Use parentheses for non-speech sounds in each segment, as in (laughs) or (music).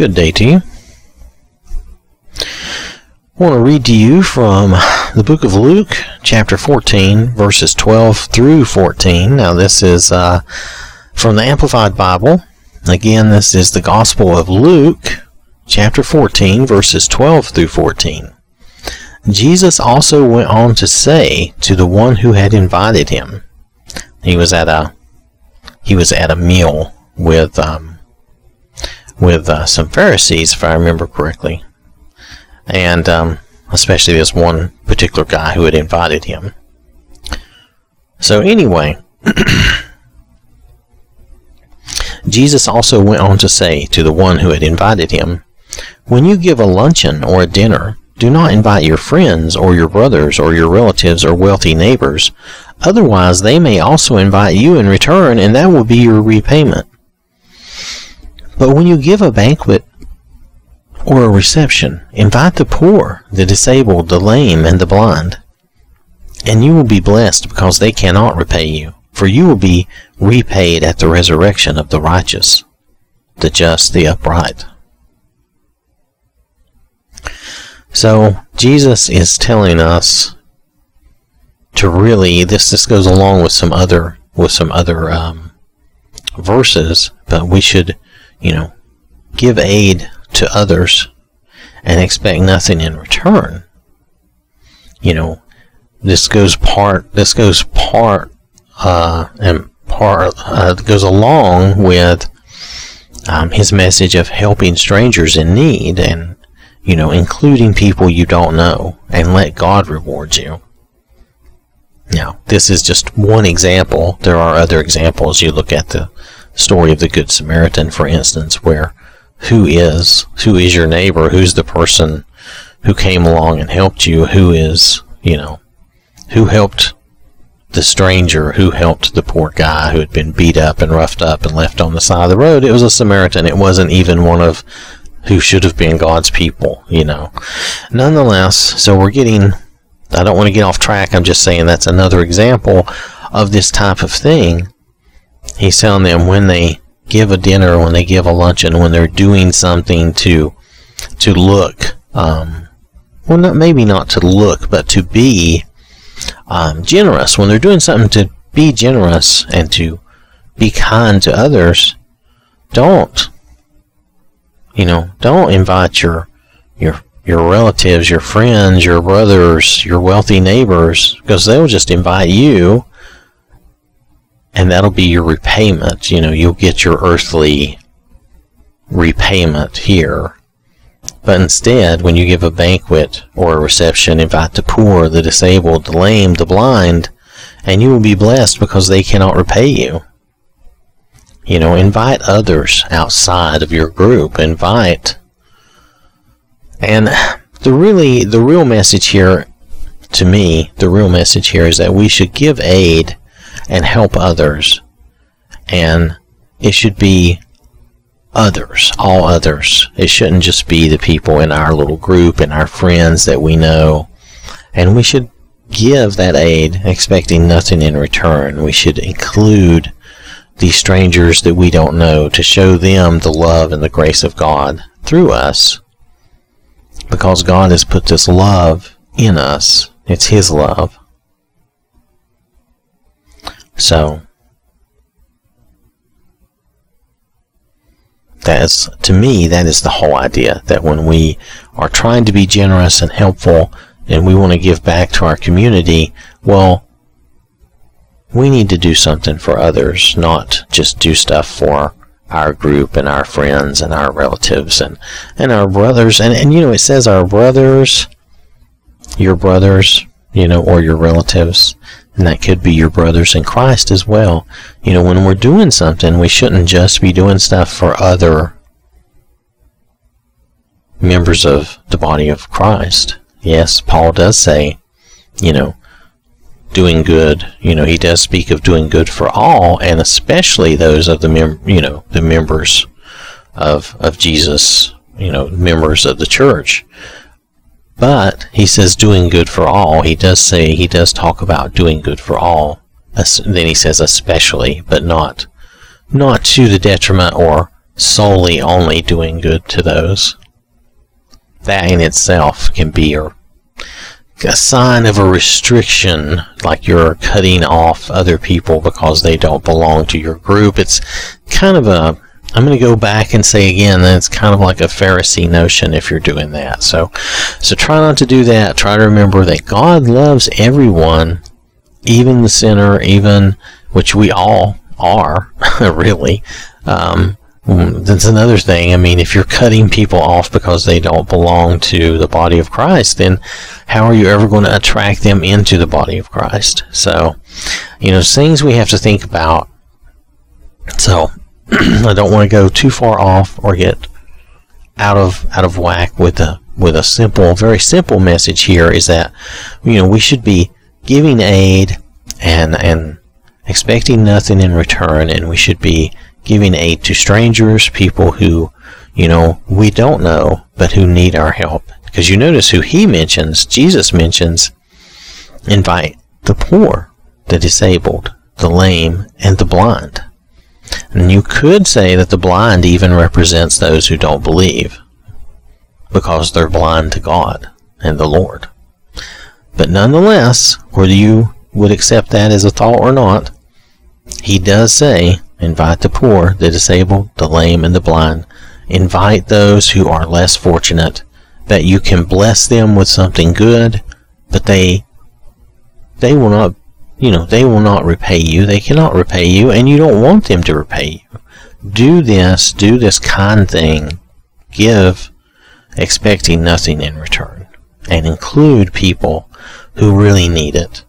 Good day to you. I want to read to you from the book of Luke, chapter 14, verses 12 through 14. Now, this is uh, from the Amplified Bible. Again, this is the Gospel of Luke, chapter 14, verses 12 through 14. Jesus also went on to say to the one who had invited him, he was at a he was at a meal with um, with uh, some Pharisees, if I remember correctly, and um, especially this one particular guy who had invited him. So anyway, (clears throat) Jesus also went on to say to the one who had invited him, When you give a luncheon or a dinner, do not invite your friends or your brothers or your relatives or wealthy neighbors. Otherwise, they may also invite you in return, and that will be your repayment. But when you give a banquet or a reception, invite the poor, the disabled, the lame, and the blind. And you will be blessed because they cannot repay you, for you will be repaid at the resurrection of the righteous, the just, the upright. So Jesus is telling us to really this this goes along with some other with some other um, verses, but we should you know give aid to others and expect nothing in return. You know, this goes part this goes part uh, and part uh, goes along with um, his message of helping strangers in need and you know, including people you don't know, and let God reward you. Now, this is just one example. There are other examples. You look at the story of the Good Samaritan, for instance, where who is who is your neighbor? Who's the person who came along and helped you? Who is you know who helped the stranger? Who helped the poor guy who had been beat up and roughed up and left on the side of the road? It was a Samaritan. It wasn't even one of who should have been God's people, you know. Nonetheless, so we're getting, I don't want to get off track, I'm just saying that's another example of this type of thing. He's telling them when they give a dinner, when they give a luncheon, when they're doing something to, to look, um, well, not, maybe not to look, but to be um, generous. When they're doing something to be generous and to be kind to others, don't you know, don't invite your your your relatives, your friends, your brothers, your wealthy neighbors, because they'll just invite you, and that'll be your repayment. You know, you'll get your earthly repayment here. But instead, when you give a banquet or a reception, invite the poor, the disabled, the lame, the blind, and you will be blessed because they cannot repay you. You know, invite others outside of your group. Invite. And the really, the real message here, to me, the real message here is that we should give aid and help others. And it should be others, all others. It shouldn't just be the people in our little group and our friends that we know. And we should give that aid expecting nothing in return. We should include these strangers that we don't know, to show them the love and the grace of God through us. Because God has put this love in us. It's His love. So, that is, to me, that is the whole idea. That when we are trying to be generous and helpful and we want to give back to our community, well, we need to do something for others, not just do stuff for our group and our friends and our relatives and, and our brothers. And, and, you know, it says our brothers, your brothers, you know, or your relatives. And that could be your brothers in Christ as well. You know, when we're doing something, we shouldn't just be doing stuff for other members of the body of Christ. Yes, Paul does say, you know, doing good. You know, he does speak of doing good for all, and especially those of the mem- you know the members of of Jesus. You know, members of the church. But he says doing good for all. He does say he does talk about doing good for all. Then he says especially, but not not to the detriment or solely only doing good to those. That in itself can be a, a sign of a restriction, like you're cutting off other people because they don't belong to your group. It's kind of a I'm going to go back and say again that it's kind of like a Pharisee notion if you're doing that. So, so try not to do that. Try to remember that God loves everyone, even the sinner, even which we all are, (laughs) really. Um, that's another thing. I mean, if you're cutting people off because they don't belong to the body of Christ, then how are you ever going to attract them into the body of Christ? So, you know, things we have to think about. So, (clears throat) I don't want to go too far off or get out of out of whack with a with a simple, very simple message here is that you know we should be giving aid and and expecting nothing in return, and we should be giving aid to strangers, people who you know we don't know but who need our help. Because you notice who he mentions, Jesus mentions, invite the poor, the disabled, the lame, and the blind. And you could say that the blind even represents those who don't believe, because they're blind to God and the Lord. But nonetheless, whether you would accept that as a thought or not, he does say, invite the poor, the disabled, the lame, and the blind. Invite those who are less fortunate, that you can bless them with something good, but they they will not you know, they will not repay you. They cannot repay you, and you don't want them to repay you. Do this, do this kind thing, give, expecting nothing in return, and include people who really need it.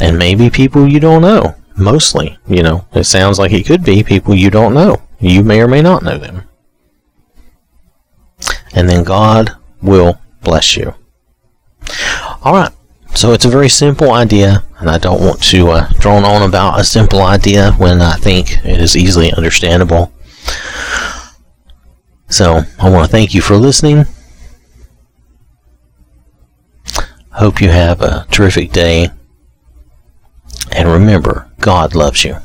And maybe people you don't know. Mostly, you know, it sounds like it could be people you don't know. You may or may not know them. And then God will bless you. All right. So it's a very simple idea, and I don't want to uh, drone on about a simple idea when I think it is easily understandable. So I want to thank you for listening. Hope you have a terrific day. And remember, God loves you.